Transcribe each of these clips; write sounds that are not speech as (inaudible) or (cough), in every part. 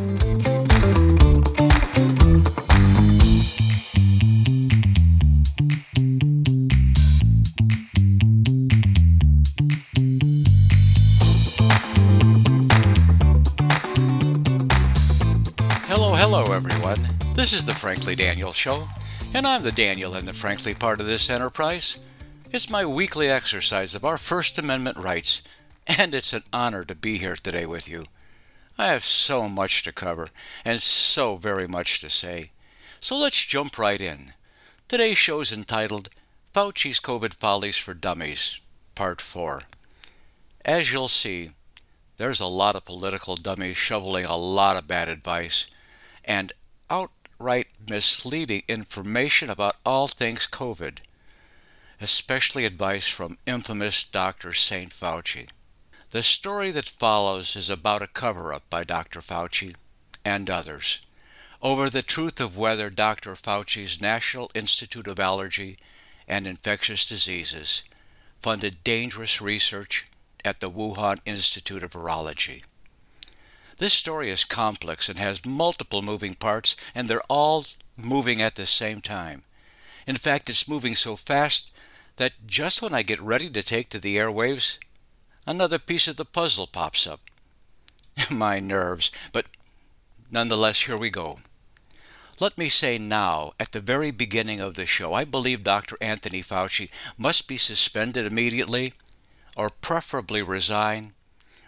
Hello, hello, everyone. This is the Frankly Daniel Show, and I'm the Daniel in the Frankly part of this enterprise. It's my weekly exercise of our First Amendment rights, and it's an honor to be here today with you. I have so much to cover, and so very much to say. So let's jump right in. Today's show is entitled Fauci's COVID Follies for Dummies, Part 4. As you'll see, there's a lot of political dummies shoveling a lot of bad advice and outright misleading information about all things COVID, especially advice from infamous Dr. St. Fauci. The story that follows is about a cover up by Dr. Fauci and others over the truth of whether Dr. Fauci's National Institute of Allergy and Infectious Diseases funded dangerous research at the Wuhan Institute of Virology. This story is complex and has multiple moving parts, and they're all moving at the same time. In fact, it's moving so fast that just when I get ready to take to the airwaves, another piece of the puzzle pops up. (laughs) My nerves, but nonetheless, here we go. Let me say now, at the very beginning of the show, I believe Dr. Anthony Fauci must be suspended immediately or preferably resign,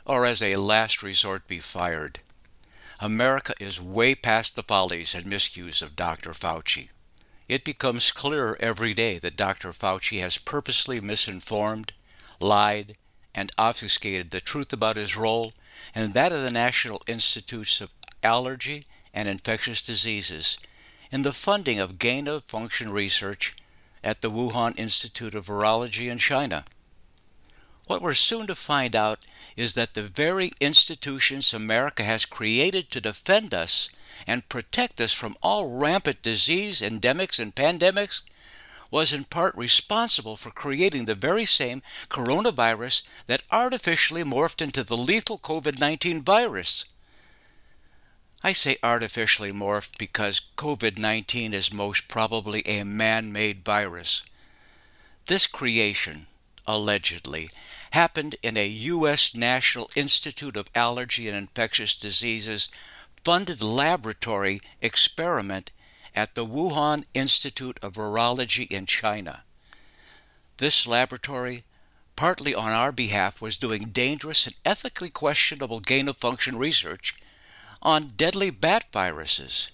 or as a last resort be fired. America is way past the follies and miscues of Dr. Fauci. It becomes clearer every day that Dr. Fauci has purposely misinformed, lied, and obfuscated the truth about his role and that of the National Institutes of Allergy and Infectious Diseases in the funding of gain of function research at the Wuhan Institute of Virology in China. What we're soon to find out is that the very institutions America has created to defend us and protect us from all rampant disease, endemics, and pandemics was in part responsible for creating the very same coronavirus that artificially morphed into the lethal COVID 19 virus. I say artificially morphed because COVID 19 is most probably a man made virus. This creation, allegedly, happened in a U.S. National Institute of Allergy and Infectious Diseases funded laboratory experiment at the Wuhan Institute of Virology in China. This laboratory, partly on our behalf, was doing dangerous and ethically questionable gain of function research on deadly bat viruses.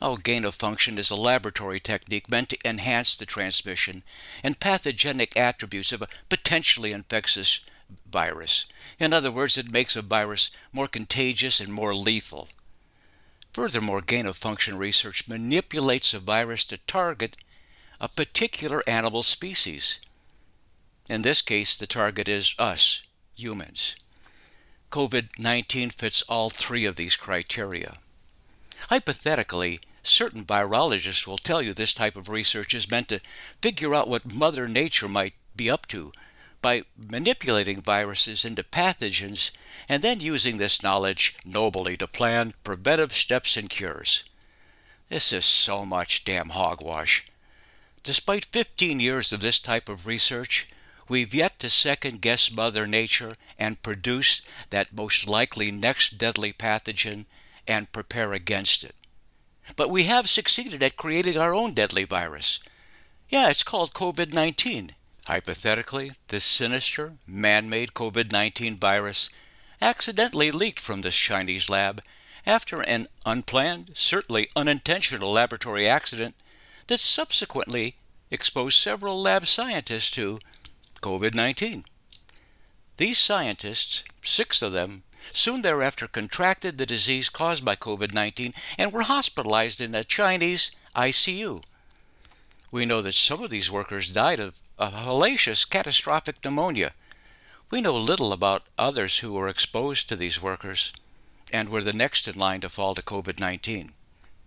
Oh, gain of function is a laboratory technique meant to enhance the transmission and pathogenic attributes of a potentially infectious virus. In other words, it makes a virus more contagious and more lethal. Furthermore, gain of function research manipulates a virus to target a particular animal species. In this case, the target is us, humans. COVID 19 fits all three of these criteria. Hypothetically, certain virologists will tell you this type of research is meant to figure out what Mother Nature might be up to by manipulating viruses into pathogens and then using this knowledge nobly to plan preventive steps and cures. This is so much damn hogwash. Despite 15 years of this type of research, we've yet to second guess Mother Nature and produce that most likely next deadly pathogen and prepare against it. But we have succeeded at creating our own deadly virus. Yeah, it's called COVID 19. Hypothetically, this sinister, man made COVID 19 virus accidentally leaked from this Chinese lab after an unplanned, certainly unintentional laboratory accident that subsequently exposed several lab scientists to COVID 19. These scientists, six of them, soon thereafter contracted the disease caused by COVID 19 and were hospitalized in a Chinese ICU. We know that some of these workers died of a hellacious catastrophic pneumonia. We know little about others who were exposed to these workers and were the next in line to fall to COVID 19.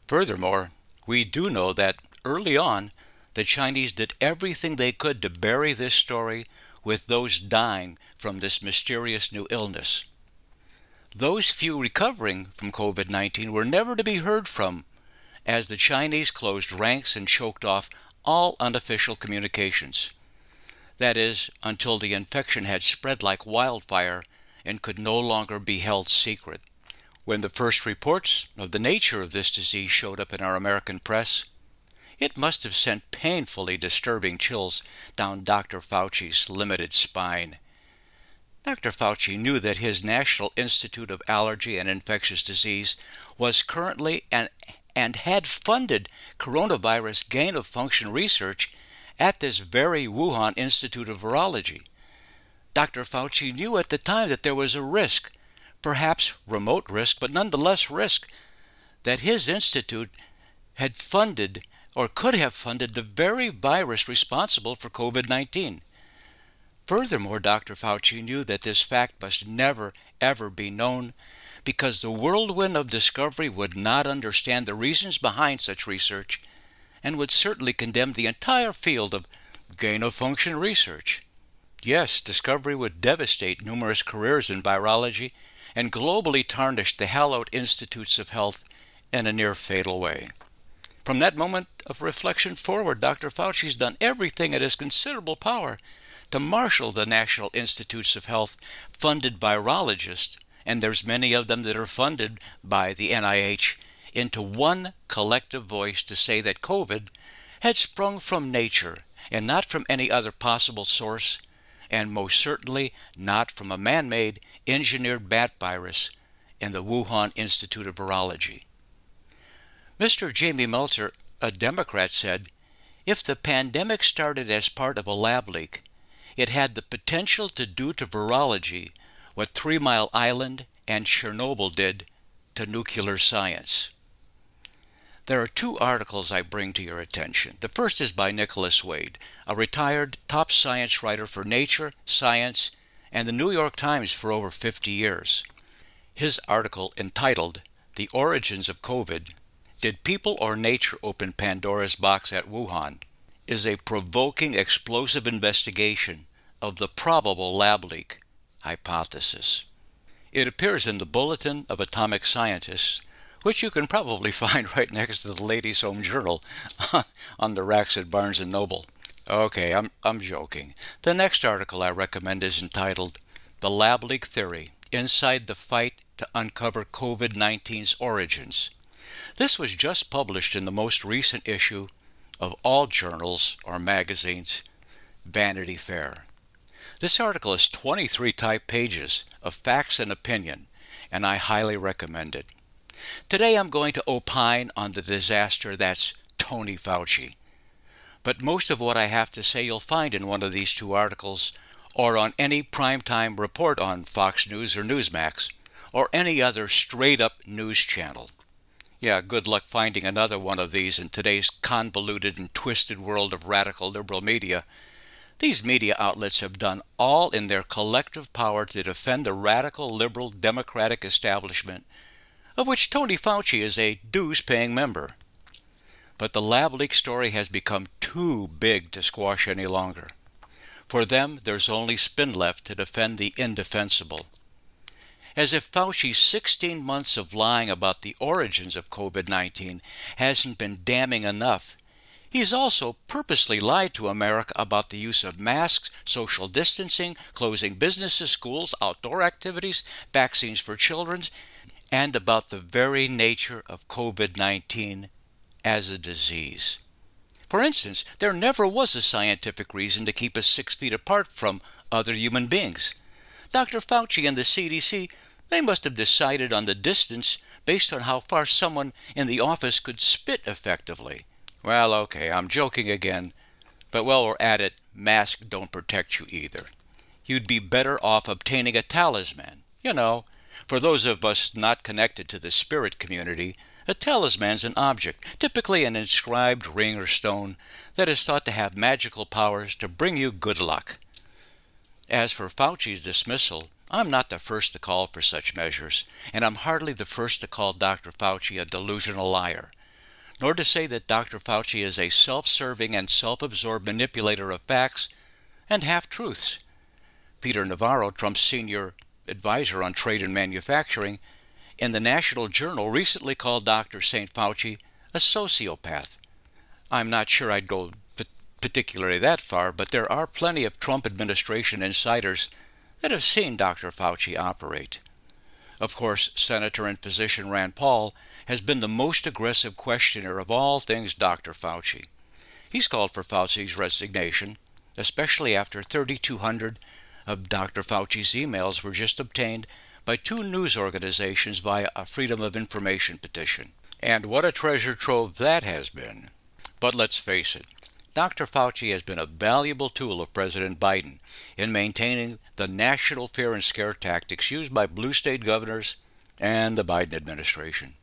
Furthermore, we do know that early on, the Chinese did everything they could to bury this story with those dying from this mysterious new illness. those few recovering from COVID 19 were never to be heard from as the Chinese closed ranks and choked off all unofficial communications. That is, until the infection had spread like wildfire and could no longer be held secret. When the first reports of the nature of this disease showed up in our American press, it must have sent painfully disturbing chills down Dr. Fauci's limited spine. Dr. Fauci knew that his National Institute of Allergy and Infectious Disease was currently and, and had funded coronavirus gain of function research at this very Wuhan Institute of Virology. Dr. Fauci knew at the time that there was a risk, perhaps remote risk, but nonetheless risk, that his institute had funded or could have funded the very virus responsible for COVID 19. Furthermore, Dr. Fauci knew that this fact must never, ever be known because the whirlwind of discovery would not understand the reasons behind such research and would certainly condemn the entire field of gain of function research. Yes, discovery would devastate numerous careers in virology and globally tarnish the hallowed institutes of health in a near fatal way. From that moment of reflection forward, Dr. Fauci's done everything in his considerable power to marshal the National Institutes of Health funded virologists, and there's many of them that are funded by the NIH, into one collective voice to say that COVID had sprung from nature and not from any other possible source, and most certainly not from a man made engineered bat virus in the Wuhan Institute of Virology. Mr. Jamie Metzl, a Democrat, said if the pandemic started as part of a lab leak, it had the potential to do to virology what Three Mile Island and Chernobyl did to nuclear science. There are two articles I bring to your attention. The first is by Nicholas Wade, a retired top science writer for Nature, Science, and the New York Times for over 50 years. His article, entitled The Origins of COVID Did People or Nature Open Pandora's Box at Wuhan? is a provoking, explosive investigation of the probable lab leak hypothesis. It appears in the Bulletin of Atomic Scientists, which you can probably (laughs) find right next to the Ladies' Home Journal (laughs) on the racks at Barnes & Noble. Okay, I'm, I'm joking. The next article I recommend is entitled The Lab Leak Theory Inside the Fight to Uncover COVID 19's Origins. This was just published in the most recent issue of all journals or magazines, Vanity Fair. This article is 23 type pages of facts and opinion, and I highly recommend it. Today I'm going to opine on the disaster that's Tony Fauci. But most of what I have to say you'll find in one of these two articles, or on any primetime report on Fox News or Newsmax, or any other straight up news channel. Yeah, good luck finding another one of these in today's convoluted and twisted world of radical liberal media. These media outlets have done all in their collective power to defend the radical liberal democratic establishment, of which Tony Fauci is a dues paying member. But the lab leak story has become too big to squash any longer. For them, there's only spin left to defend the indefensible as if Fauci's 16 months of lying about the origins of COVID 19 hasn't been damning enough. He's also purposely lied to America about the use of masks, social distancing, closing businesses, schools, outdoor activities, vaccines for children, and about the very nature of COVID 19 as a disease. For instance, there never was a scientific reason to keep us six feet apart from other human beings. Dr. Fauci and the CDC they must have decided on the distance based on how far someone in the office could spit effectively. Well, okay, I'm joking again, but while we're at it, masks don't protect you either. You'd be better off obtaining a talisman. You know, for those of us not connected to the spirit community, a talisman's an object, typically an inscribed ring or stone, that is thought to have magical powers to bring you good luck. As for Fauci's dismissal, I'm not the first to call for such measures, and I'm hardly the first to call Dr. Fauci a delusional liar, nor to say that Dr. Fauci is a self serving and self absorbed manipulator of facts and half truths. Peter Navarro, Trump's senior advisor on trade and manufacturing, in the National Journal recently called Dr. St. Fauci a sociopath. I'm not sure I'd go particularly that far, but there are plenty of Trump administration insiders that have seen Dr. Fauci operate. Of course, Senator and physician Rand Paul has been the most aggressive questioner of all things Dr. Fauci. He's called for Fauci's resignation, especially after 3,200 of Dr. Fauci's emails were just obtained by two news organizations via a Freedom of Information petition. And what a treasure trove that has been. But let's face it, Dr. Fauci has been a valuable tool of President Biden in maintaining the national fear and scare tactics used by blue state governors and the Biden administration.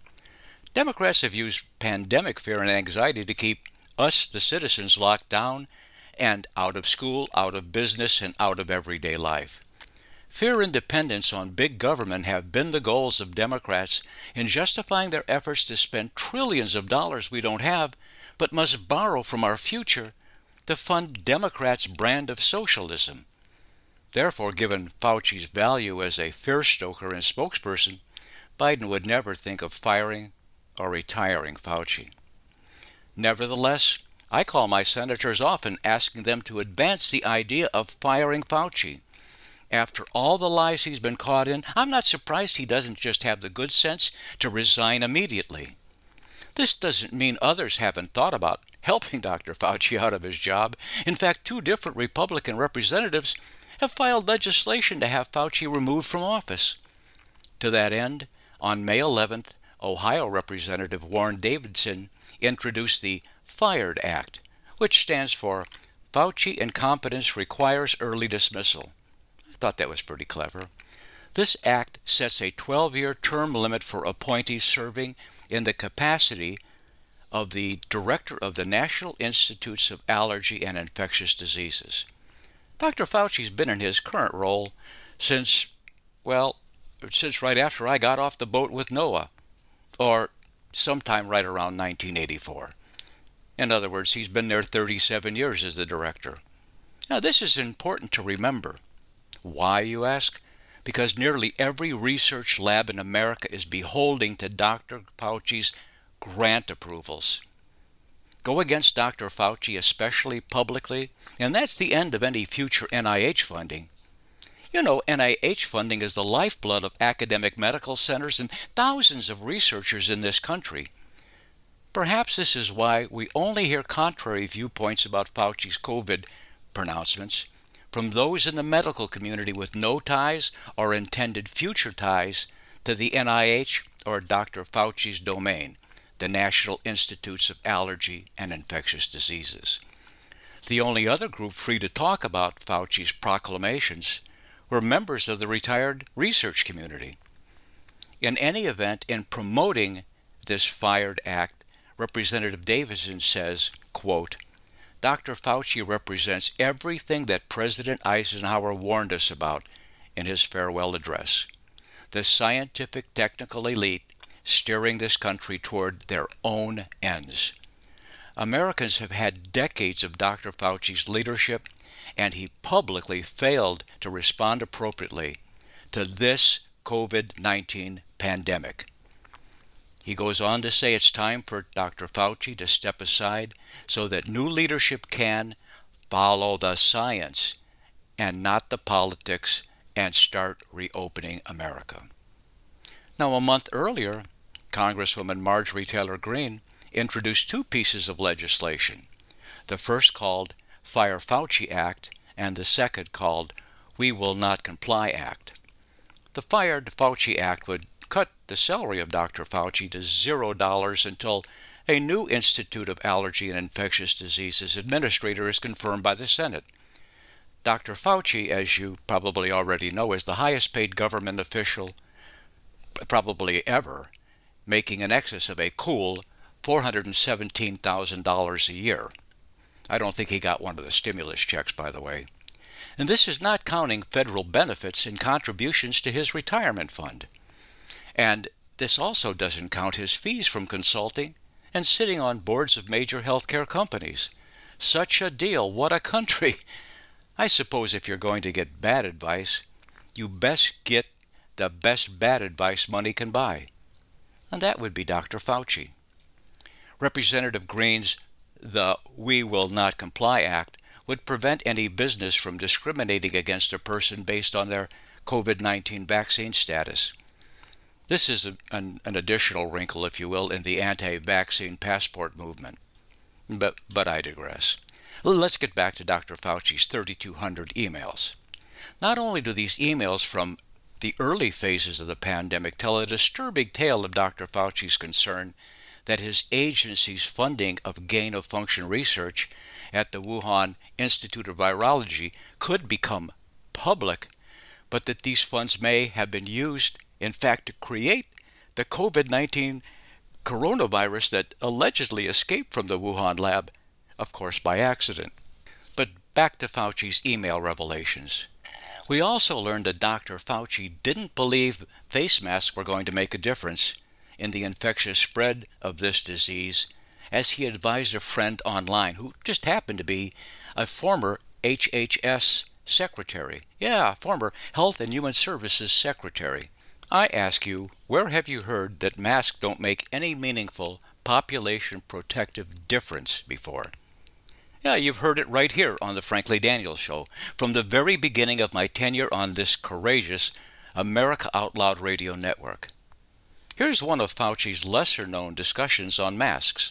Democrats have used pandemic fear and anxiety to keep us, the citizens, locked down and out of school, out of business, and out of everyday life. Fear and dependence on big government have been the goals of Democrats in justifying their efforts to spend trillions of dollars we don't have but must borrow from our future to fund Democrats' brand of socialism. Therefore, given Fauci's value as a fear stoker and spokesperson, Biden would never think of firing or retiring Fauci. Nevertheless, I call my senators often asking them to advance the idea of firing Fauci. After all the lies he's been caught in, I'm not surprised he doesn't just have the good sense to resign immediately. This doesn't mean others haven't thought about helping (laughs) Dr. Fauci out of his job. In fact, two different Republican representatives have filed legislation to have Fauci removed from office. To that end, on May 11th, Ohio Representative Warren Davidson introduced the FIRED Act, which stands for Fauci Incompetence Requires Early Dismissal. I thought that was pretty clever. This act sets a 12 year term limit for appointees serving in the capacity of the director of the National Institutes of Allergy and Infectious Diseases. Dr. Fauci's been in his current role since, well, since right after I got off the boat with Noah, or sometime right around 1984. In other words, he's been there 37 years as the director. Now, this is important to remember. Why, you ask? because nearly every research lab in America is beholding to Dr. Fauci's grant approvals. Go against Dr. Fauci, especially publicly, and that's the end of any future NIH funding. You know, NIH funding is the lifeblood of academic medical centers and thousands of researchers in this country. Perhaps this is why we only hear contrary viewpoints about Fauci's COVID pronouncements from those in the medical community with no ties or intended future ties to the NIH or Dr. Fauci's domain, the National Institutes of Allergy and Infectious Diseases. The only other group free to talk about Fauci's proclamations were members of the retired research community. In any event, in promoting this fired act, Representative Davidson says, quote, Dr. Fauci represents everything that President Eisenhower warned us about in his farewell address the scientific technical elite steering this country toward their own ends. Americans have had decades of Dr. Fauci's leadership, and he publicly failed to respond appropriately to this COVID 19 pandemic. He goes on to say it's time for Dr. Fauci to step aside so that new leadership can follow the science and not the politics and start reopening America. Now, a month earlier, Congresswoman Marjorie Taylor Greene introduced two pieces of legislation. The first called Fire Fauci Act, and the second called We Will Not Comply Act. The Fired Fauci Act would cut the salary of Dr. Fauci to zero dollars until a new Institute of Allergy and Infectious Diseases administrator is confirmed by the Senate. Dr. Fauci, as you probably already know, is the highest paid government official probably ever, making an excess of a cool $417,000 a year. I don't think he got one of the stimulus checks, by the way. And this is not counting federal benefits and contributions to his retirement fund. And this also doesn't count his fees from consulting and sitting on boards of major healthcare companies. Such a deal, what a country! (laughs) I suppose if you're going to get bad advice, you best get the best bad advice money can buy. And that would be Dr. Fauci. Representative Greene's The We Will Not Comply Act would prevent any business from discriminating against a person based on their COVID 19 vaccine status. This is a, an, an, additional wrinkle, if you will, in the anti vaccine passport movement. But, but I digress. Let's get back to Dr. Fauci's 3,200 emails. Not only do these emails from the early phases of the pandemic tell a disturbing tale of Dr. Fauci's concern that his agency's funding of gain of function research at the Wuhan Institute of Virology could become public, but that these funds may have been used, in fact, to create the COVID 19 coronavirus that allegedly escaped from the Wuhan lab, of course by accident. But back to Fauci's email revelations. We also learned that Dr. Fauci didn't believe face masks were going to make a difference in the infectious spread of this disease, as he advised a friend online who just happened to be a former HHS secretary. Yeah, former Health and Human Services secretary. I ask you, where have you heard that masks don't make any meaningful population protective difference before? Yeah, you've heard it right here on the Frankly Daniels Show. From the very beginning of my tenure on this courageous America Out Loud radio network. Here's one of Fauci's lesser known discussions on masks.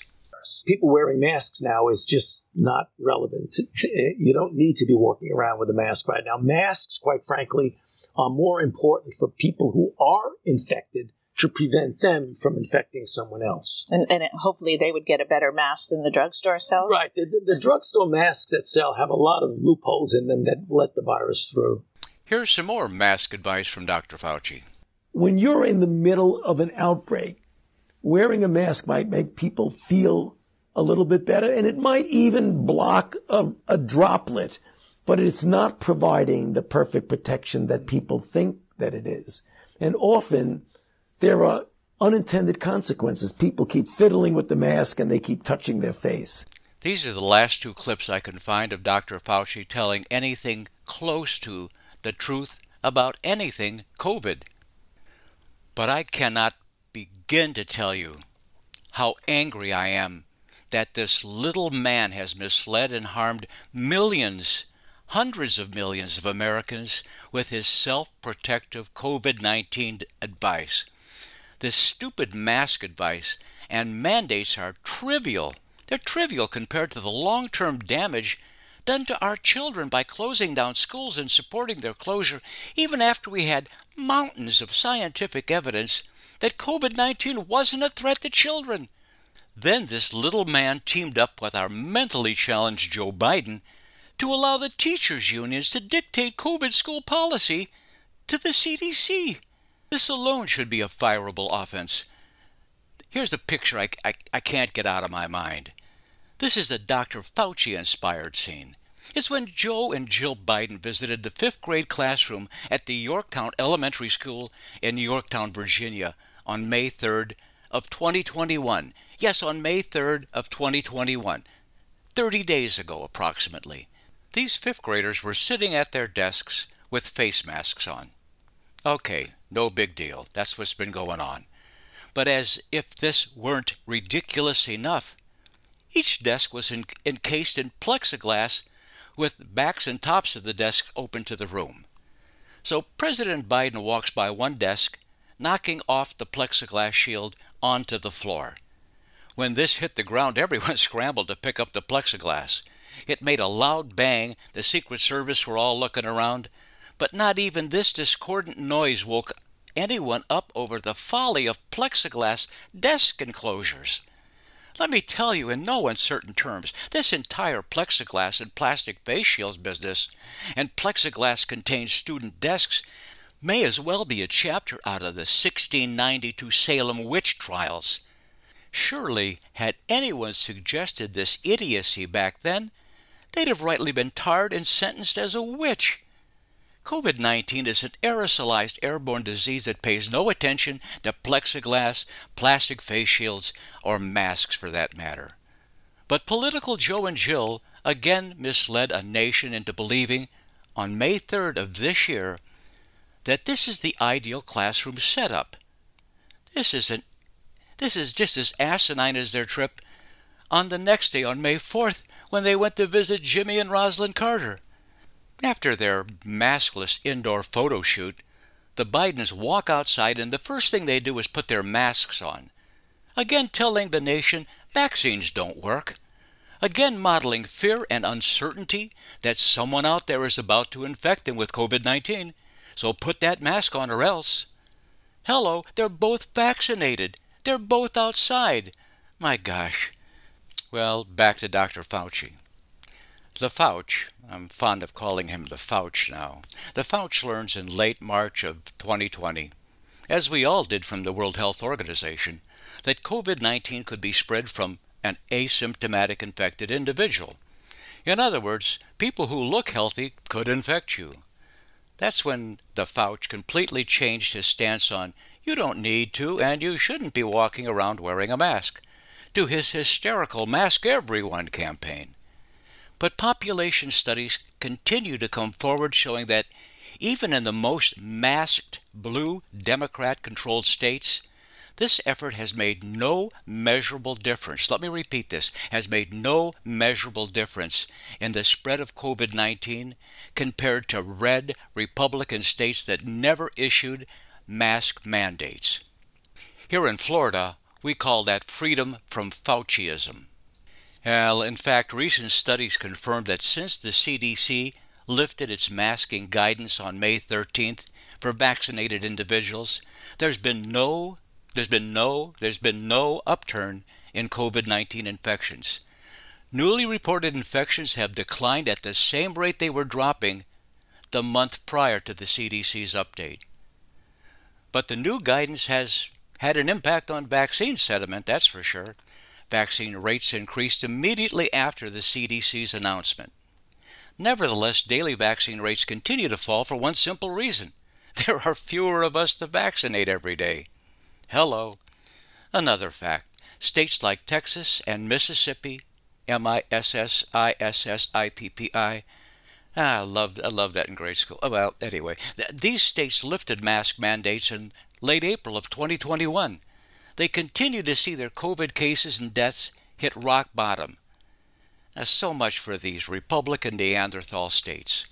People wearing masks now is just not relevant. (laughs) You don't need to be walking around with a mask right now. Masks, quite frankly, are more important for people who are infected to prevent them from infecting someone else. And, and it, hopefully they would get a better mask than the drugstore sells? Right. The, the, the drugstore masks that sell have a lot of loopholes in them that let the virus through. Here's some more mask advice from Dr. Fauci. When you're in the middle of an outbreak, wearing a mask might make people feel a little bit better, and it might even block a, a droplet, but it's not providing the perfect protection that people think that it is. And often, there are unintended consequences. People keep fiddling with the mask and they keep touching their face. These are the last two clips I can find of Dr. Fauci telling anything close to the truth about anything COVID. But I cannot begin to tell you how angry I am that this little man has misled and harmed millions, hundreds of millions of Americans with his self protective COVID 19 advice. This stupid mask advice and mandates are trivial. They're trivial compared to the long term damage done to our children by closing down schools and supporting their closure, even after we had mountains of scientific evidence that COVID 19 wasn't a threat to children. Then this little man teamed up with our mentally challenged Joe Biden to allow the teachers' unions to dictate COVID school policy to the CDC. This alone should be a fireable offense. Here's a picture I, I, I can't get out of my mind. This is a Dr. Fauci inspired scene. It's when Joe and Jill Biden visited the fifth grade classroom at the Yorktown Elementary School in Yorktown, Virginia on May 3rd of 2021. Yes, on May 3rd of 2021. 30 days ago, approximately. These fifth graders were sitting at their desks with face masks on. Okay, no big deal. That's what's been going on. But as if this weren't ridiculous enough, each desk was encased in plexiglass with backs and tops of the desk open to the room. So President Biden walks by one desk, knocking off the plexiglass shield onto the floor. When this hit the ground, (laughs) everyone scrambled to pick up the plexiglass. It made a loud bang. The Secret Service were all looking around. But not even this discordant noise woke anyone up over the folly of plexiglass desk enclosures. Let me tell you in no uncertain terms, this entire plexiglass and plastic face shields business and plexiglass contained student desks may as well be a chapter out of the 1692 Salem witch trials. Surely, had anyone suggested this idiocy back then, they'd have rightly been tarred and sentenced as a witch. COVID 19 is an aerosolized airborne disease that pays no attention to plexiglass, plastic face shields, or masks for that matter. But political Joe and Jill again misled a nation into believing, on May 3rd of this year, that this is the ideal classroom setup. This isn't this is just as asinine as their trip on the next day on May 4th when they went to visit Jimmy and Rosalynn Carter. After their maskless indoor photo shoot, the Bidens walk outside and the first thing they do is put their masks on. Again telling the nation vaccines don't work. Again modeling fear and uncertainty that someone out there is about to infect them with COVID 19. So put that mask on or else. Hello, they're both vaccinated. They're both outside. My gosh. Well, back to Dr. Fauci. The Fauci, I'm fond of calling him the Fauci now. The Fauci learns in late March of 2020, as we all did from the World Health Organization, that COVID 19 could be spread from an asymptomatic infected individual. In other words, people who look healthy could infect you. That's when the Fauci completely changed his stance on you don't need to and you shouldn't be walking around wearing a mask, to his hysterical Mask Everyone campaign. But population studies continue to come forward showing that even in the most masked blue Democrat controlled states, this effort has made no measurable difference. Let me repeat this has made no measurable difference in the spread of COVID 19 compared to red Republican states that never issued mask mandates. Here in Florida, we call that freedom from Fauciism. Well, in fact, recent studies confirm that since the CDC lifted its masking guidance on May 13th for vaccinated individuals, there's been no there's been no there's been no upturn in COVID-19 infections. Newly reported infections have declined at the same rate they were dropping the month prior to the CDC's update. But the new guidance has had an impact on vaccine sentiment, that's for sure. Vaccine rates increased immediately after the CDC's announcement. Nevertheless, daily vaccine rates continue to fall for one simple reason (laughs) there are fewer of us to vaccinate every day. Hello. Another fact states like Texas and Mississippi, M I S S I S S I P P I, Ah, I loved I loved that in grade school. Well, anyway, th- these states lifted mask mandates in late April of 2021. They continue to see their COVID cases and deaths hit rock bottom. So much for these Republican Neanderthal states.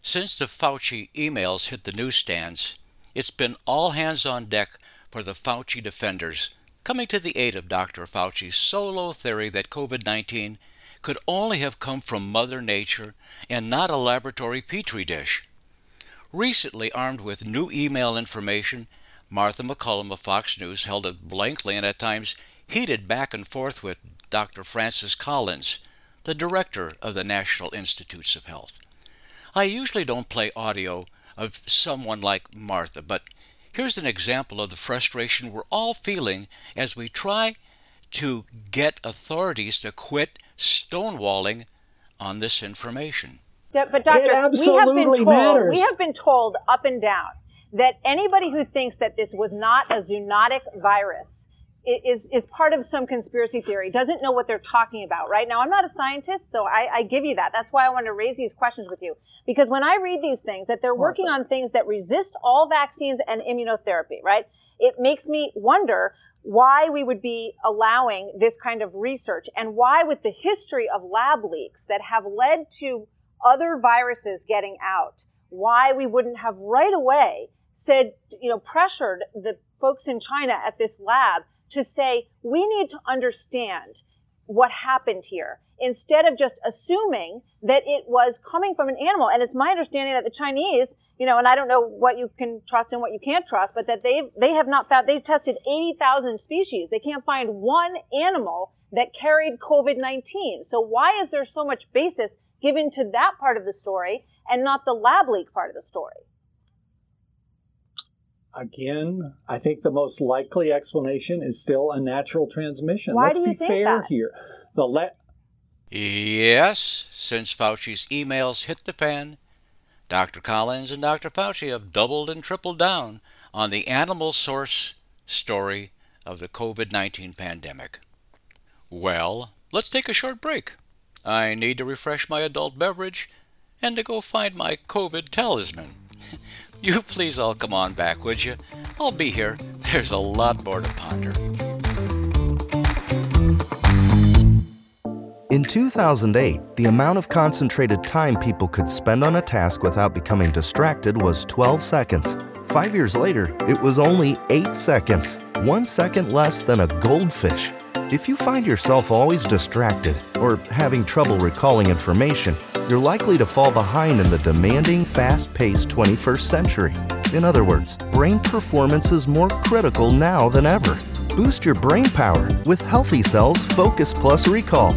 Since the Fauci emails hit the newsstands, it's been all hands on deck for the Fauci defenders, coming to the aid of Dr. Fauci's solo theory that COVID 19 could only have come from Mother Nature and not a laboratory petri dish. Recently armed with new email information, Martha MacCallum of Fox News held a blankly and at times heated back and forth with Dr. Francis Collins, the director of the National Institutes of Health. I usually don't play audio of someone like Martha, but here's an example of the frustration we're all feeling as we try to get authorities to quit stonewalling on this information. But doctor, we have been told matters. we have been told up and down that anybody who thinks that this was not a zoonotic virus is is part of some conspiracy theory, doesn't know what they're talking about. Right now, I'm not a scientist, so I, I give you that. That's why I want to raise these questions with you because when I read these things, that they're working on things that resist all vaccines and immunotherapy, right? It makes me wonder why we would be allowing this kind of research and why with the history of lab leaks that have led to other viruses getting out, why we wouldn't have right away said, you know, pressured the folks in China at this lab to say, we need to understand what happened here instead of just assuming that it was coming from an animal. And it's my understanding that the Chinese, you know, and I don't know what you can trust and what you can't trust, but that they they have not found they've tested 80,000 species. They can't find one animal that carried COVID-19. So why is there so much basis given to that part of the story and not the lab leak part of the story? Again, I think the most likely explanation is still a natural transmission. Why Let's do you be think fair that? here. The let Yes, since Fauci's emails hit the fan, Dr. Collins and Dr. Fauci have doubled and tripled down on the animal source story of the COVID 19 pandemic. Well, let's take a short break. I need to refresh my adult beverage and to go find my COVID talisman. (laughs) You please all come on back, would you? I'll be here. There's a lot more to ponder. In 2008, the amount of concentrated time people could spend on a task without becoming distracted was 12 seconds. Five years later, it was only 8 seconds, one second less than a goldfish. If you find yourself always distracted or having trouble recalling information, you're likely to fall behind in the demanding, fast paced 21st century. In other words, brain performance is more critical now than ever. Boost your brain power with Healthy Cells Focus Plus Recall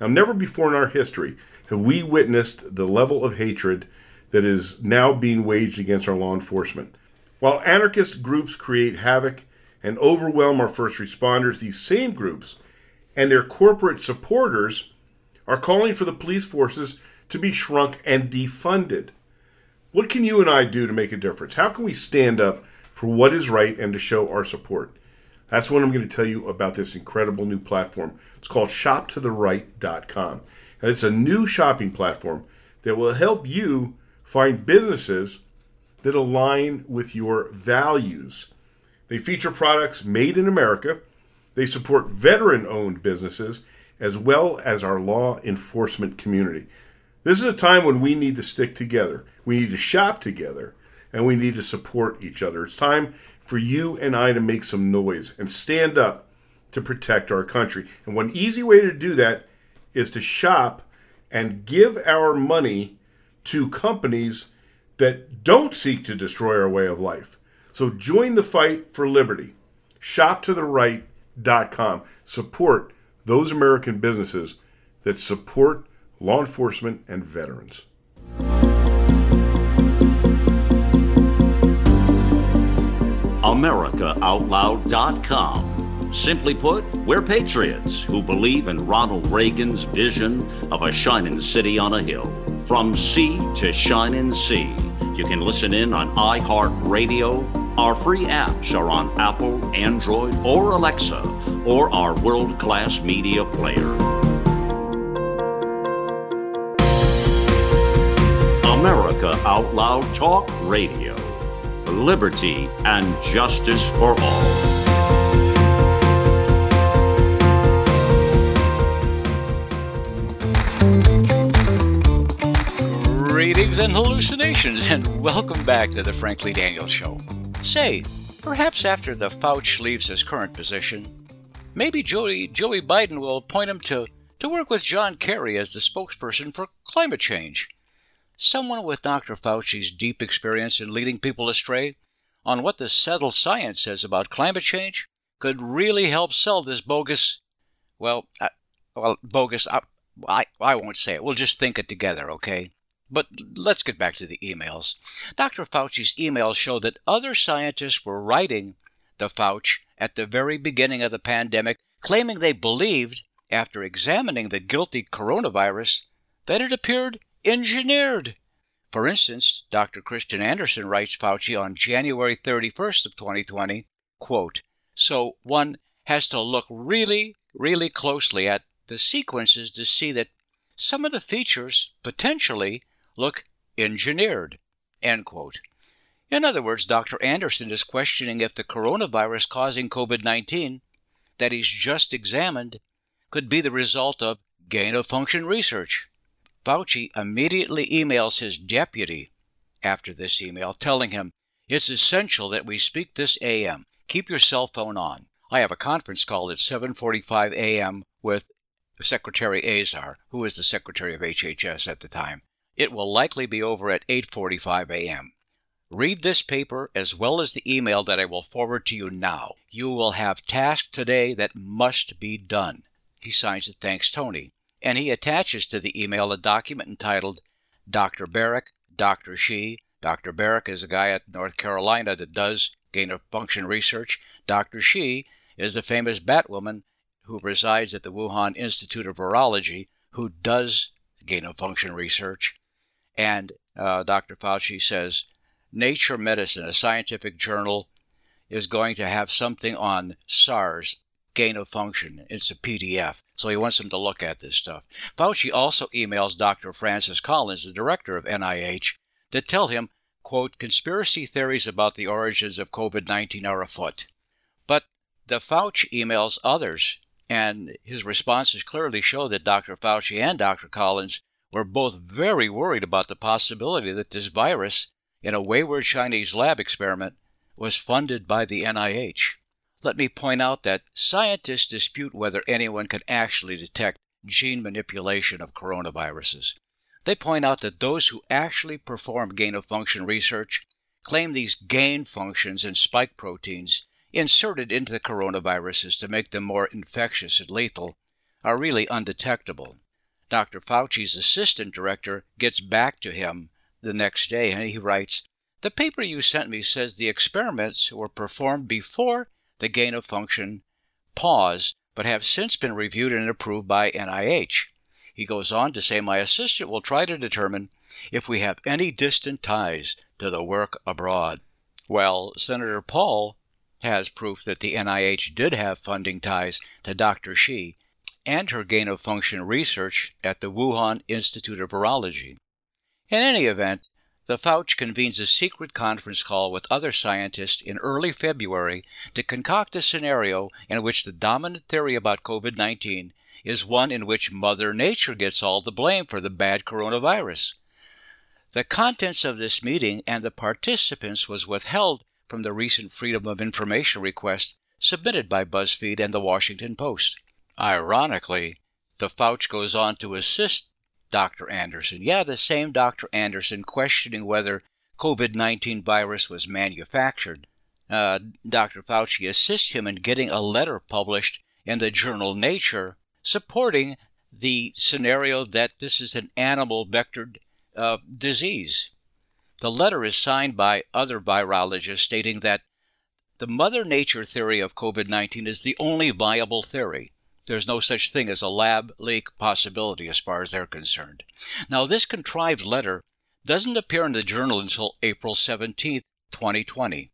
Now, never before in our history have we witnessed the level of hatred that is now being waged against our law enforcement. While anarchist groups create havoc and overwhelm our first responders, these same groups and their corporate supporters are calling for the police forces to be shrunk and defunded. What can you and I do to make a difference? How can we stand up for what is right and to show our support? That's what I'm going to tell you about this incredible new platform. It's called shoptotheright.com. And it's a new shopping platform that will help you find businesses that align with your values. They feature products made in America. They support veteran owned businesses as well as our law enforcement community. This is a time when we need to stick together. We need to shop together and we need to support each other. It's time for you and I to make some noise and stand up to protect our country. And one easy way to do that is to shop and give our money to companies that don't seek to destroy our way of life. So join the fight for liberty. ShopToTheRight.com. Support those American businesses that support law enforcement and veterans. AmericaOutloud.com. Simply put, we're patriots who believe in Ronald Reagan's vision of a shining city on a hill. From sea to shining sea. You can listen in on iHeartRadio. Our free apps are on Apple, Android, or Alexa, or our world class media player. America Out Loud Talk Radio liberty, and justice for all. Greetings and hallucinations, and welcome back to the Frankly Daniels Show. Say, perhaps after the Fauci leaves his current position, maybe Joey, Joey Biden will appoint him to, to work with John Kerry as the spokesperson for climate change. Someone with Dr. Fauci's deep experience in leading people astray on what the settled science says about climate change could really help sell this bogus, well, uh, well, bogus. Uh, I I won't say it. We'll just think it together, okay? But let's get back to the emails. Dr. Fauci's emails show that other scientists were writing the Fauci at the very beginning of the pandemic, claiming they believed, after examining the guilty coronavirus, that it appeared engineered. For instance, Dr. Kristian Andersen writes Fauci on January 31st of 2020, quote, so one has to look really, really closely at the sequences to see that some of the features potentially look engineered, end quote. In other words, Dr. Anderson is questioning if the coronavirus causing COVID 19 that he's just examined could be the result of gain of function research. Fauci immediately emails his deputy after this email telling him, It's essential that we speak this AM. Keep your cell phone on. I have a conference call at 7:45 a.m. with Secretary Azar, who was the Secretary of HHS at the time. It will likely be over at 8:45 a.m. Read this paper as well as the email that I will forward to you now. You will have tasks today that must be done. He signs it, thanks Tony and he attaches to the email a document entitled Dr. Baric, Dr. Shi. Dr. Baric is a guy at North Carolina that does gain of function research. Dr. Shi is the famous Batwoman who resides at the Wuhan Institute of Virology, who does gain of function research. And uh, Dr. Fauci says Nature Medicine, a scientific journal, is going to have something on SARS gain of function. It's a PDF. So he wants them to look at this stuff. Fauci also emails Dr. Francis Collins, the director of NIH, that tell him, quote, conspiracy theories about the origins of COVID 19 are afoot. But the Fauci emails others and his responses clearly show that Dr. Fauci and Dr. Collins were both very worried about the possibility that this virus, in a wayward Chinese lab experiment, was funded by the NIH. Let me point out that scientists dispute whether anyone can actually detect gene manipulation of coronaviruses. They point out that those who actually perform gain of function research claim these gain functions in spike proteins inserted into the coronaviruses to make them more infectious and lethal are really undetectable. Dr. Fauci's assistant director gets back to him the next day and he writes, The paper you sent me says the experiments were performed before the gain of function pause, but have since been reviewed and approved by NIH. He goes on to say, My assistant will try to determine if we have any distant ties to the work abroad. Well, Senator Paul has proof that the NIH did have funding ties to Dr. Shi and her gain of function research at the Wuhan Institute of Virology. In any event, the Fauci convenes a secret conference call with other scientists in early February to concoct a scenario in which the dominant theory about COVID 19 is one in which Mother Nature gets all the blame for the bad coronavirus. The contents of this meeting and the participants was withheld from the recent Freedom of Information request submitted by BuzzFeed and the Washington Post. Ironically, the Fauci goes on to assist Dr. Andersen. Yeah, the same Dr. Andersen questioning whether COVID 19 virus was manufactured. Uh, Dr. Fauci assists him in getting a letter published in the journal Nature supporting the scenario that this is an animal vectored uh, disease. The letter is signed by other virologists stating that the Mother Nature theory of COVID 19 is the only viable theory. There's no such thing as a lab leak possibility as far as they're concerned. Now, this contrived letter doesn't appear in the journal until April 17, 2020.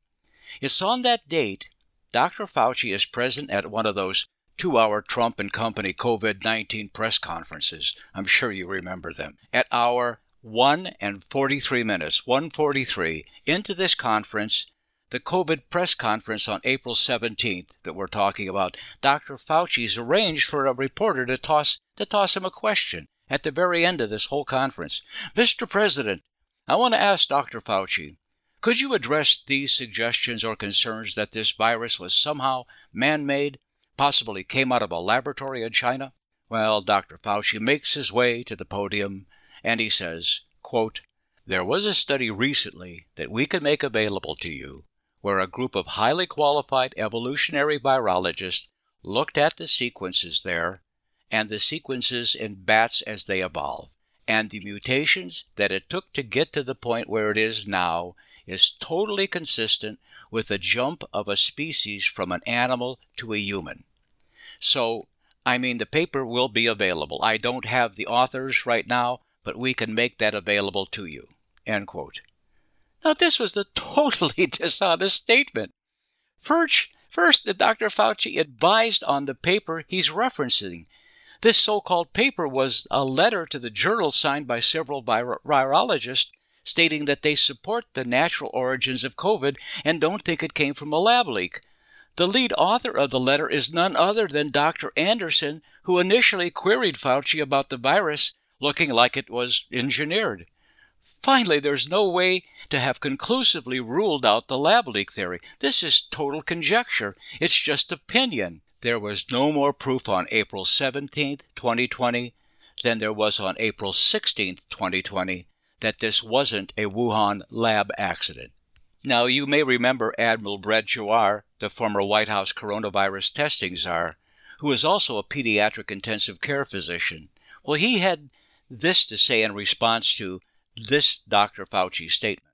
It's on that date Dr. Fauci is present at one of those two hour Trump and Company COVID 19 press conferences. I'm sure you remember them. At hour 1 and 43 minutes, 143, into this conference, the COVID press conference on April 17th that we're talking about, Dr. Fauci's arranged for a reporter to toss, to toss him a question at the very end of this whole conference. Mr. President, I want to ask Dr. Fauci, could you address these suggestions or concerns that this virus was somehow man made, possibly came out of a laboratory in China? Well, Dr. Fauci makes his way to the podium and he says, quote, There was a study recently that we can make available to you where a group of highly qualified evolutionary virologists looked at the sequences there and the sequences in bats as they evolve. And the mutations that it took to get to the point where it is now is totally consistent with the jump of a species from an animal to a human. So, I mean, the paper will be available. I don't have the authors right now, but we can make that available to you. End quote. Now, this was a totally (laughs) dishonest statement. First, first, Dr. Fauci advised on the paper he's referencing. This so called paper was a letter to the journal signed by several virologists stating that they support the natural origins of COVID and don't think it came from a lab leak. The lead author of the letter is none other than Dr. Andersen, who initially queried Fauci about the virus looking like it was engineered. Finally, there's no way to have conclusively ruled out the lab leak theory. This is total conjecture. It's just opinion. There was no more proof on April 17, 2020, than there was on April 16, 2020, that this wasn't a Wuhan lab accident. Now, you may remember Admiral Brett Giroir, the former White House coronavirus testing czar, who is also a pediatric intensive care physician. Well, he had this to say in response to this Dr. Fauci statement.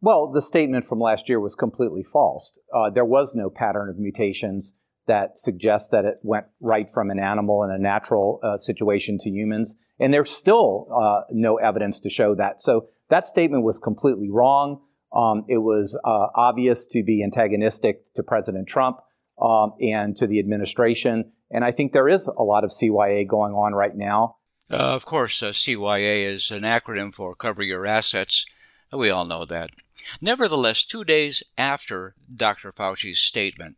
Well, the statement from last year was completely false. Uh, there was no pattern of mutations that suggests that it went right from an animal in a natural uh, situation to humans. And there's still uh, no evidence to show that. So that statement was completely wrong. Um, it was uh, obvious to be antagonistic to President Trump um, and to the administration. And I think there is a lot of CYA going on right now. Uh, of course, uh, CYA is an acronym for Cover Your Assets. We all know that. Nevertheless, two days after Dr. Fauci's statement,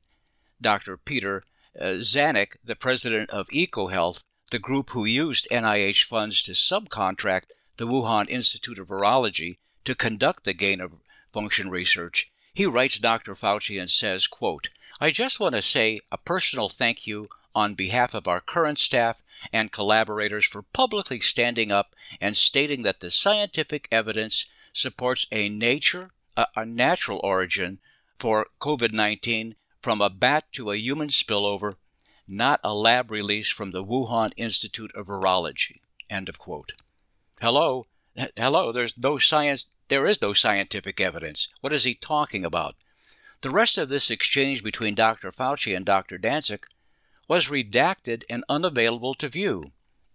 Dr. Peter uh, Daszak, the president of EcoHealth, the group who used NIH funds to subcontract the Wuhan Institute of Virology to conduct the gain of function research, he writes Dr. Fauci and says, quote, I just want to say a personal thank you on behalf of our current staff and collaborators for publicly standing up and stating that the scientific evidence supports a nature, a, a natural origin for COVID 19 from a bat to a human spillover, not a lab release from the Wuhan Institute of Virology. End of quote. Hello, hello, there's no science, there is no scientific evidence. What is he talking about? The rest of this exchange between Dr. Fauci and Dr. Daszak was redacted and unavailable to view.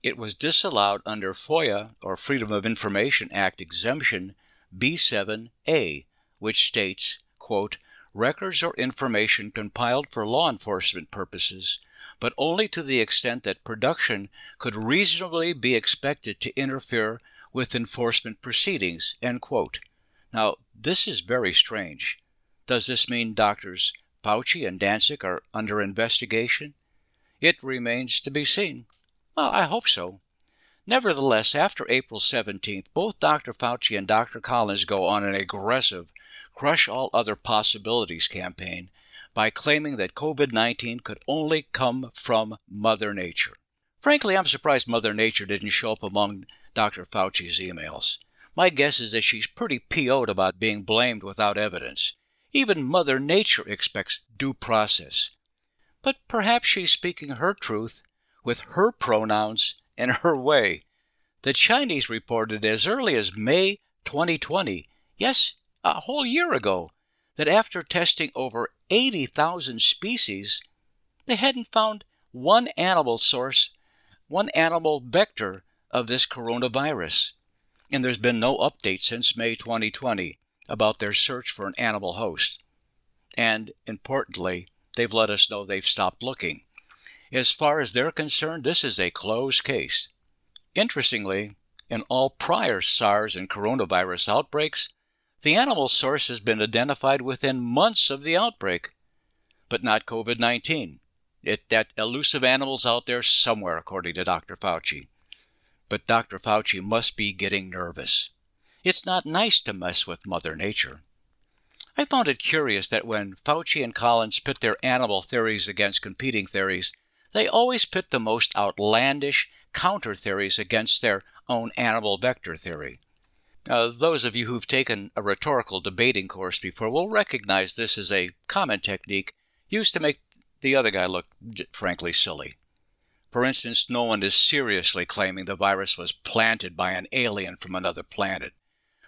It was disallowed under FOIA, or Freedom of Information Act exemption B7A, which states, quote, records or information compiled for law enforcement purposes, but only to the extent that production could reasonably be expected to interfere with enforcement proceedings. Now, this is very strange. Does this mean doctors Fauci and Daszak are under investigation? It remains to be seen. Well, I hope so. Nevertheless, after April 17th, both Dr. Fauci and Dr. Collins go on an aggressive crush all other possibilities campaign by claiming that COVID 19 could only come from Mother Nature. Frankly, I'm surprised Mother Nature didn't show up among Dr. Fauci's emails. My guess is that she's pretty PO'd about being blamed without evidence. Even Mother Nature expects due process. But perhaps she's speaking her truth with her pronouns and her way. The Chinese reported as early as May 2020, yes, a whole year ago that after testing over 80,000 species, they hadn't found one animal source, one animal vector of this coronavirus. And there's been no update since May 2020 about their search for an animal host. And importantly, they've let us know they've stopped looking. As far as they're concerned, this is a closed case. Interestingly, in all prior SARS and coronavirus outbreaks, the animal source has been identified within months of the outbreak, but not COVID 19. That elusive animal's out there somewhere, according to Dr. Fauci. But Dr. Fauci must be getting nervous. It's not nice to mess with Mother Nature. I found it curious that when Fauci and Collins pit their animal theories against competing theories, they always pit the most outlandish counter theories against their own animal vector theory. Uh, those of you who've taken a rhetorical debating course before will recognize this as a common technique used to make the other guy look frankly silly. For instance, no one is seriously claiming the virus was planted by an alien from another planet,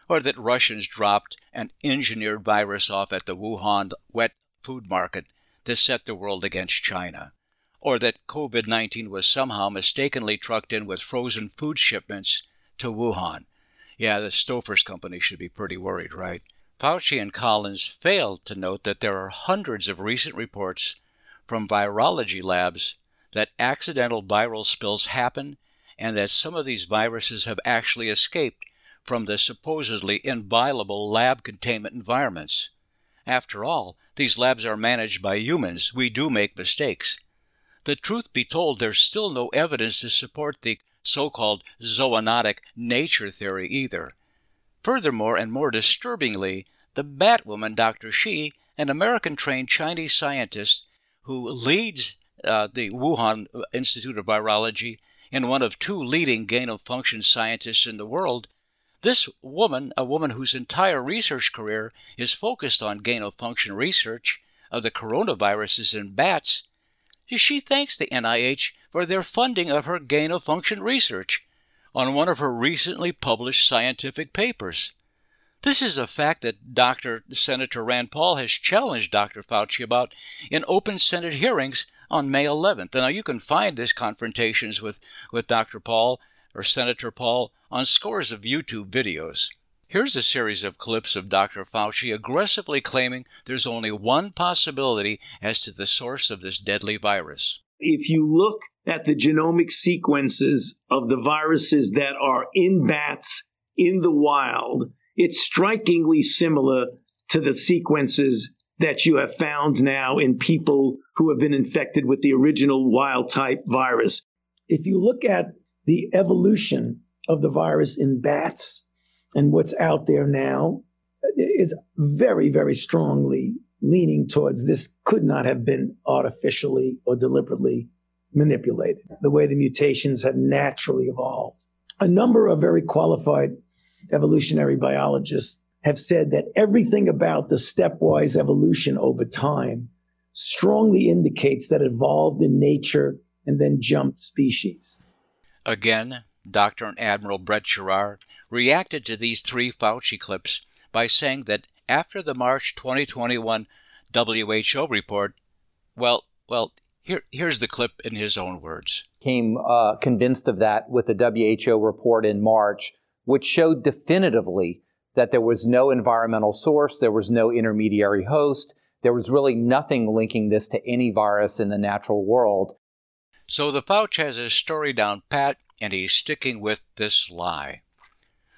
or that Russians dropped an engineered virus off at the Wuhan wet food market that set the world against China, or that COVID 19 was somehow mistakenly trucked in with frozen food shipments to Wuhan. Yeah, the Stouffer's company should be pretty worried, right? Fauci and Collins failed to note that there are hundreds of recent reports from virology labs that accidental viral spills happen and that some of these viruses have actually escaped from the supposedly inviolable lab containment environments. After all, these labs are managed by humans. We do make mistakes. The truth be told, there's still no evidence to support the so called zoonotic nature theory either. Furthermore, and more disturbingly, the Batwoman Dr. Shi, an American trained Chinese scientist who leads uh, the Wuhan Institute of Virology and one of two leading gain of function scientists in the world, this woman, a woman whose entire research career is focused on gain of function research of the coronaviruses in bats, she thanks the NIH for their funding of her gain of function research on one of her recently published scientific papers. This is a fact that Dr. Senator Rand Paul has challenged Dr. Fauci about in open Senate hearings on May 11th. Now, you can find these confrontations with, with Dr. Paul or Senator Paul on scores of YouTube videos. Here's a series of clips of Dr. Fauci aggressively claiming there's only one possibility as to the source of this deadly virus. If you look at the genomic sequences of the viruses that are in bats in the wild, it's strikingly similar to the sequences that you have found now in people who have been infected with the original wild type virus. If you look at the evolution of the virus in bats and what's out there now, is very, very strongly leaning towards this could not have been artificially or deliberately manipulated, the way the mutations have naturally evolved. A number of very qualified evolutionary biologists have said that everything about the stepwise evolution over time strongly indicates that it evolved in nature and then jumped species. Again, Dr. and Admiral Brett Giroir reacted to these three Fauci clips by saying that after the March 2021 WHO report, well, well, here, here's the clip in his own words. Came uh, convinced of that with the WHO report in March, which showed definitively that there was no environmental source, there was no intermediary host, there was really nothing linking this to any virus in the natural world. So the Fauci has his story down pat, and he's sticking with this lie.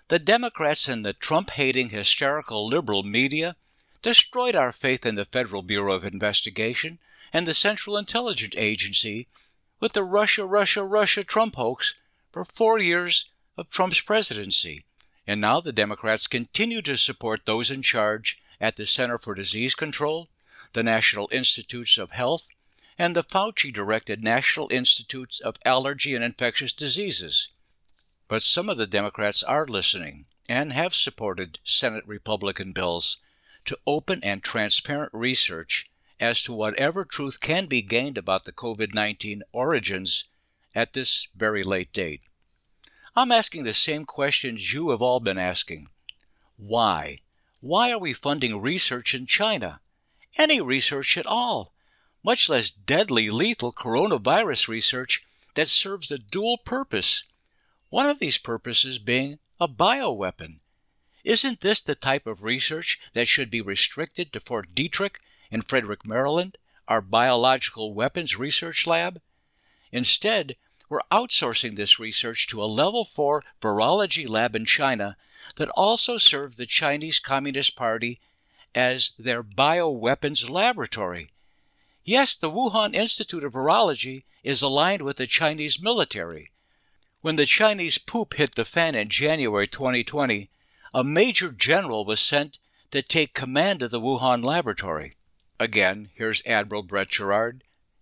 The Democrats and the Trump hating hysterical liberal media destroyed our faith in the Federal Bureau of Investigation and the Central Intelligence Agency with the Russia, Russia, Russia Trump hoax for four years of Trump's presidency. And now the Democrats continue to support those in charge at the Center for Disease Control, the National Institutes of Health, and the Fauci directed National Institutes of Allergy and Infectious Diseases. But some of the Democrats are listening and have supported Senate Republican bills to open and transparent research as to whatever truth can be gained about the COVID 19 origins at this very late date. I'm asking the same questions you have all been asking. Why? Why are we funding research in China? Any research at all, much less deadly lethal coronavirus research that serves a dual purpose. One of these purposes being a bioweapon. Isn't this the type of research that should be restricted to Fort Detrick in Frederick, Maryland, our biological weapons research lab? Instead, we're outsourcing this research to a level 4 virology lab in China that also serves the Chinese Communist Party as their bioweapons laboratory. Yes, the Wuhan Institute of Virology is aligned with the Chinese military. When the Chinese poop hit the fan in January 2020, a major general was sent to take command of the Wuhan laboratory. Again, here's Admiral Brett Giroir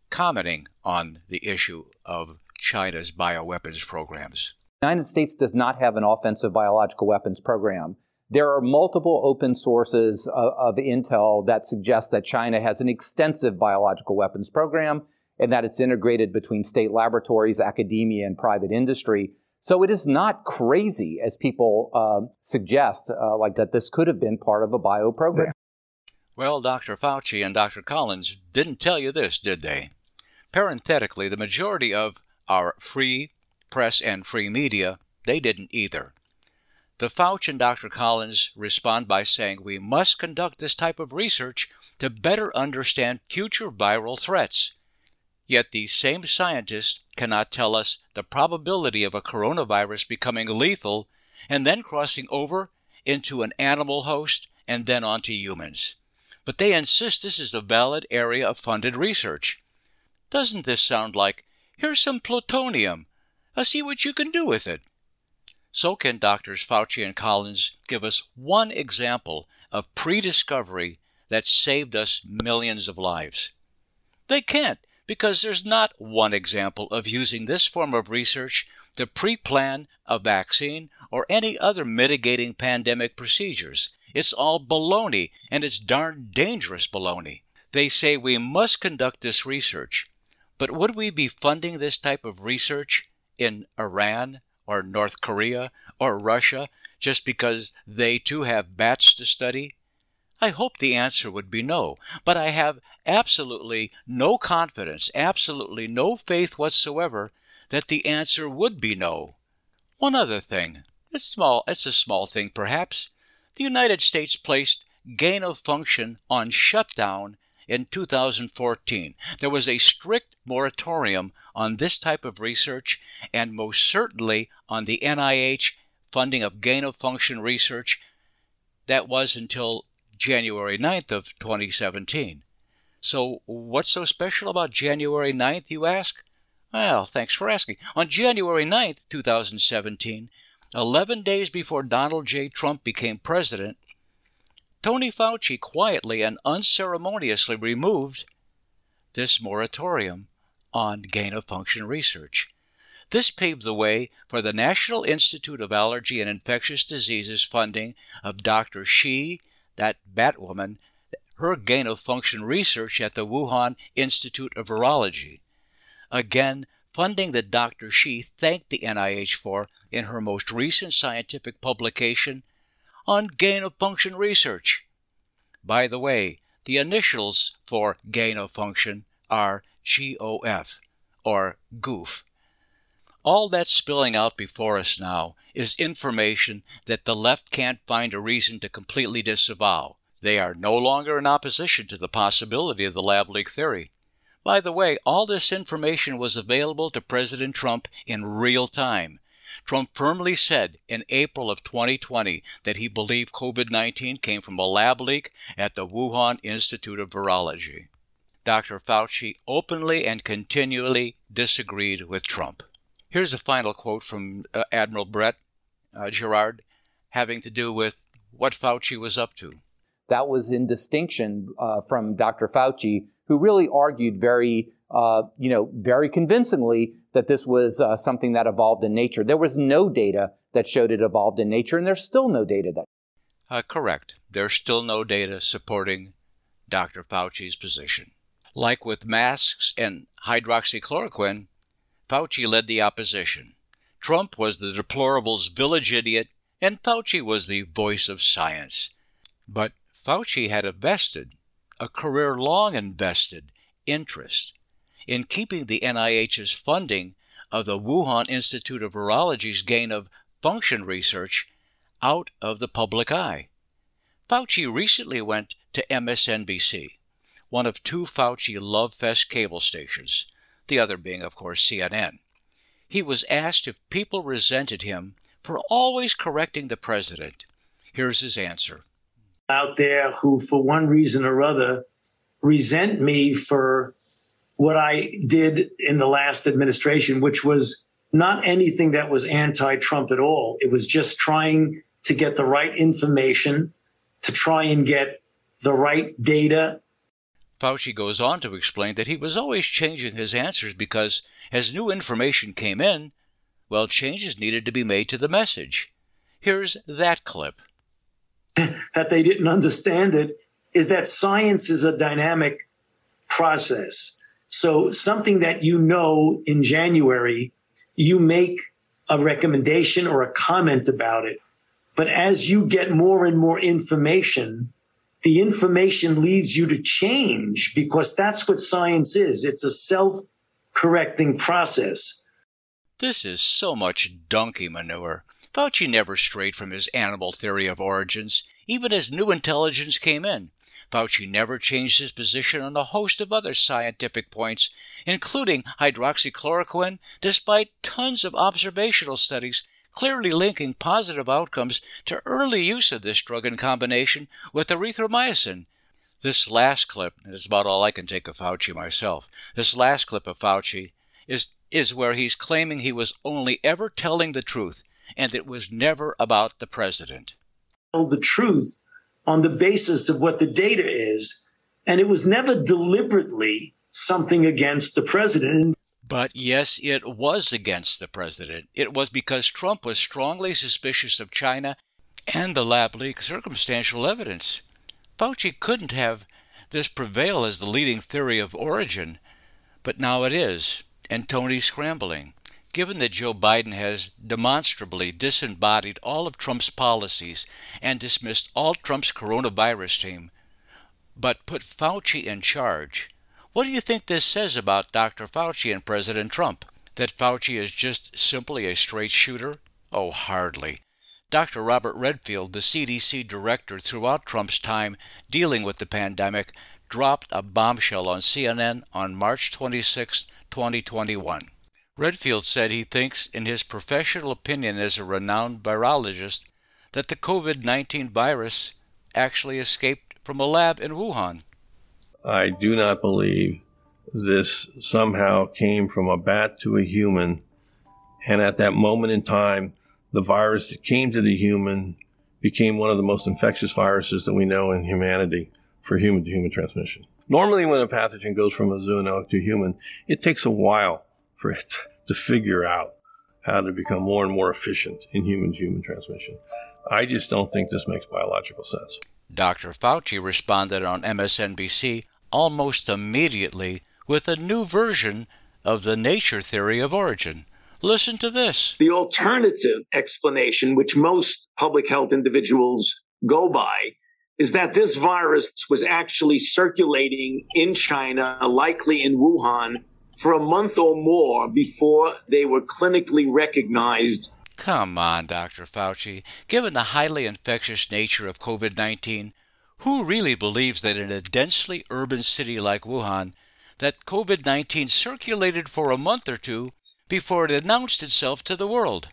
commenting on the issue of China's bioweapons programs. The United States does not have an offensive biological weapons program. There are multiple open sources of, of, intel that suggest that China has an extensive biological weapons program and that it's integrated between state laboratories, academia, and private industry. So it is not crazy, as people uh, suggest, uh, like that this could have been part of a bio program. Well, Dr. Fauci and Dr. Collins didn't tell you this, did they? Parenthetically, the majority of our free press and free media, they didn't either. The Fauci and Dr. Collins respond by saying we must conduct this type of research to better understand future viral threats. Yet these same scientists cannot tell us the probability of a coronavirus becoming lethal and then crossing over into an animal host and then onto humans. But they insist this is a valid area of funded research. Doesn't this sound like Here's some plutonium. See what you can do with it. So can Doctors Fauci and Collins give us one example of pre discovery that saved us millions of lives? They can't, because there's not one example of using this form of research to pre plan a vaccine or any other mitigating pandemic procedures. It's all baloney, and it's darn dangerous baloney. They say we must conduct this research. But would we be funding this type of research in Iran or North Korea or Russia just because they too have bats to study? I hope the answer would be no, but I have absolutely no confidence, absolutely no faith whatsoever that the answer would be no. One other thing, it's small, it's a small thing perhaps. The United States placed gain of function on shutdown in 2014. There was a strict moratorium on this type of research and most certainly on the NIH funding of gain of function research. That was until January 9th of 2017. So, what's so special about January 9th, you ask? Well, thanks for asking. On January 9th, 2017, 11 days before Donald J. Trump became president, Tony Fauci quietly and unceremoniously removed this moratorium on gain of function research. This paved the way for the National Institute of Allergy and Infectious Diseases funding of Dr. Shi that Batwoman, her gain of function research at the Wuhan Institute of Virology. Again, funding that Dr. Shi thanked the NIH for in her most recent scientific publication on gain of function research. By the way, the initials for gain of function are GOF, or GOOF. All that's spilling out before us now is information that the left can't find a reason to completely disavow. They are no longer in opposition to the possibility of the lab leak theory. By the way, all this information was available to President Trump in real time. Trump firmly said in April of 2020 that he believed COVID 19 came from a lab leak at the Wuhan Institute of Virology. Dr. Fauci openly and continually disagreed with Trump. Here's a final quote from uh, Admiral Brett uh, Giroir having to do with what Fauci was up to. That was in distinction uh, from Dr. Fauci, who really argued very, uh, you know, very convincingly that this was uh, something that evolved in nature. There was no data that showed it evolved in nature, and there's still no data that. Uh, correct. There's still no data supporting Dr. Fauci's position. Like with masks and hydroxychloroquine, Fauci led the opposition. Trump was the deplorable's village idiot, and Fauci was the voice of science. But Fauci had a vested, a career long invested, interest in keeping the NIH's funding of the Wuhan Institute of Virology's gain of function research out of the public eye. Fauci recently went to MSNBC, one of two Fauci Love Fest cable stations, the other being, of course, CNN. He was asked if people resented him for always correcting the president. Here's his answer. Out there who, for one reason or other, resent me for what I did in the last administration, which was not anything that was anti Trump at all. It was just trying to get the right information, to try and get the right data Fauci goes on to explain that he was always changing his answers because as new information came in, well, changes needed to be made to the message. Here's that clip. (laughs) that they didn't understand it is that science is a dynamic process. So, something that you know in January, you make a recommendation or a comment about it. But as you get more and more information, the information leads you to change because that's what science is. It's a self correcting process. This is so much donkey manure. Fauci never strayed from his animal theory of origins, even as new intelligence came in. Fauci never changed his position on a host of other scientific points, including hydroxychloroquine, despite tons of observational studies clearly linking positive outcomes to early use of this drug in combination with erythromycin. This last clip, and it's about all I can take of Fauci myself, this last clip of Fauci is, is where he's claiming he was only ever telling the truth and it was never about the president. Tell the truth on the basis of what the data is, and it was never deliberately something against the president. But yes, it was against the president. It was because Trump was strongly suspicious of China and the lab leak circumstantial evidence. Fauci couldn't have this prevail as the leading theory of origin, but now it is, and Tony's scrambling. Given that Joe Biden has demonstrably disembodied all of Trump's policies and dismissed all Trump's coronavirus team, but put Fauci in charge, what do you think this says about Dr. Fauci and President Trump? That Fauci is just simply a straight shooter? Oh, hardly. Dr. Robert Redfield, the CDC director throughout Trump's time dealing with the pandemic, dropped a bombshell on CNN on March 26, 2021. Redfield said he thinks, in his professional opinion as a renowned virologist, that the COVID 19 virus actually escaped from a lab in Wuhan. I do not believe this somehow came from a bat to a human. And at that moment in time, the virus that came to the human became one of the most infectious viruses that we know in humanity for human to human transmission. Normally, when a pathogen goes from a zoonotic to human, it takes a while for it to figure out how to become more and more efficient in human to human transmission. I just don't think this makes biological sense. Dr. Fauci responded on MSNBC almost immediately with a new version of the nature theory of origin. Listen to this. The alternative explanation, which most public health individuals go by, is that this virus was actually circulating in China, likely in Wuhan, for a month or more before they were clinically recognized. Come on, Dr. Fauci. Given the highly infectious nature of COVID 19, who really believes that in a densely urban city like Wuhan, that COVID 19 circulated for a month or two before it announced itself to the world?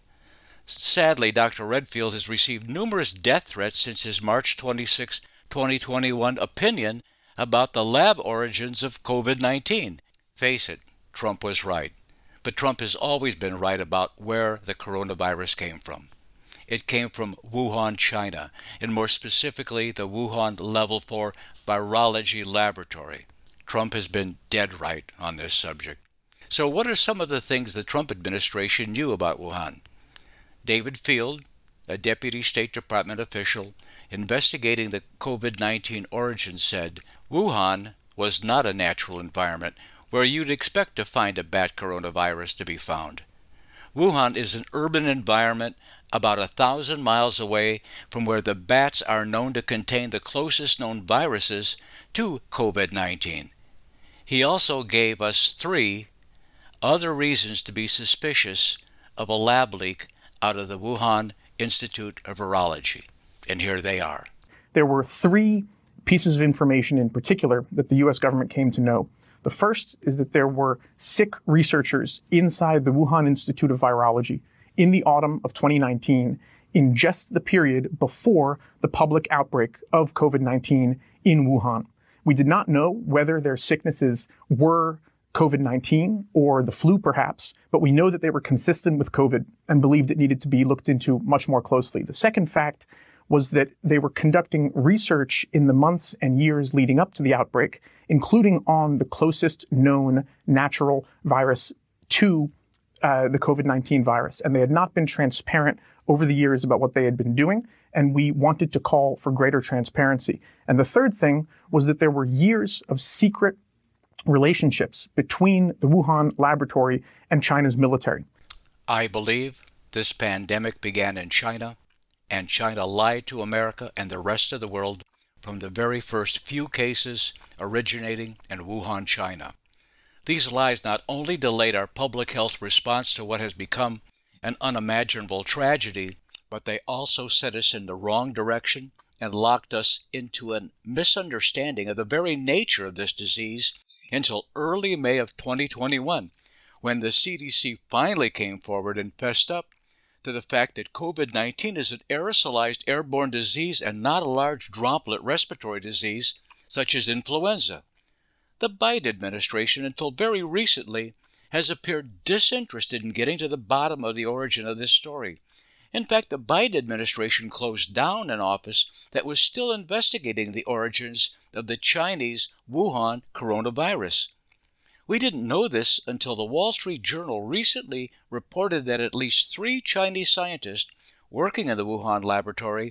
Sadly, Dr. Redfield has received numerous death threats since his March 26, 2021 opinion about the lab origins of COVID 19. Face it, Trump was right. But Trump has always been right about where the coronavirus came from. It came from Wuhan, China, and more specifically, the Wuhan Level 4 Virology Laboratory. Trump has been dead right on this subject. So, what are some of the things the Trump administration knew about Wuhan? David Feith, a deputy State Department official investigating the COVID 19 origin, said Wuhan was not a natural environment where you'd expect to find a bat coronavirus to be found. Wuhan is an urban environment about a thousand miles away from where the bats are known to contain the closest known viruses to COVID 19. He also gave us three other reasons to be suspicious of a lab leak out of the Wuhan Institute of Virology. And here they are. There were three pieces of information in particular that the US government came to know. The first is that there were sick researchers inside the Wuhan Institute of Virology in the autumn of 2019 in just the period before the public outbreak of COVID 19 in Wuhan. We did not know whether their sicknesses were COVID 19 or the flu, perhaps, but we know that they were consistent with COVID and believed it needed to be looked into much more closely. The second fact was that they were conducting research in the months and years leading up to the outbreak, including on the closest known natural virus to uh, the COVID 19 virus. And they had not been transparent over the years about what they had been doing. And we wanted to call for greater transparency. And the third thing was that there were years of secret relationships between the Wuhan laboratory and China's military. I believe this pandemic began in China and China lied to America and the rest of the world from the very first few cases originating in Wuhan, China. These lies not only delayed our public health response to what has become an unimaginable tragedy, but they also set us in the wrong direction and locked us into a misunderstanding of the very nature of this disease until early May of 2021, when the CDC finally came forward and fessed up to the fact that COVID 19 is an aerosolized airborne disease and not a large droplet respiratory disease such as influenza. The Biden administration, until very recently, has appeared disinterested in getting to the bottom of the origin of this story. In fact, the Biden administration closed down an office that was still investigating the origins of the Chinese Wuhan coronavirus. We didn't know this until the Wall Street Journal recently reported that at least three Chinese scientists working in the Wuhan laboratory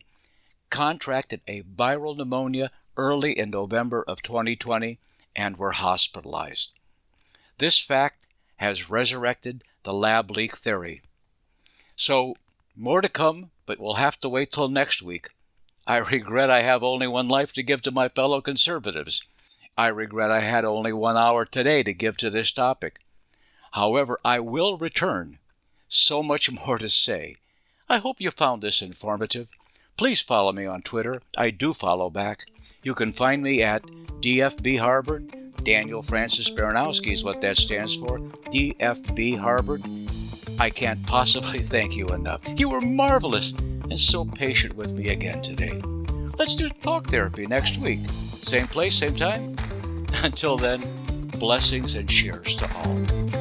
contracted a viral pneumonia early in November of 2020 and were hospitalized. This fact has resurrected the lab leak theory. So, more to come, but we'll have to wait till next week. I regret I have only one life to give to my fellow conservatives. I regret I had only one hour today to give to this topic. However, I will return. So much (laughs) more to say. I hope you found this informative. Please follow me on Twitter. I do follow back. You can find me at DFB Harvard. Daniel Francis Baranowski is what that stands for. DFB Harvard. I can't (laughs) possibly thank you enough. You were marvelous and so patient with me again today. Let's do talk therapy next week. Same place, same time. Until then, blessings and cheers to all.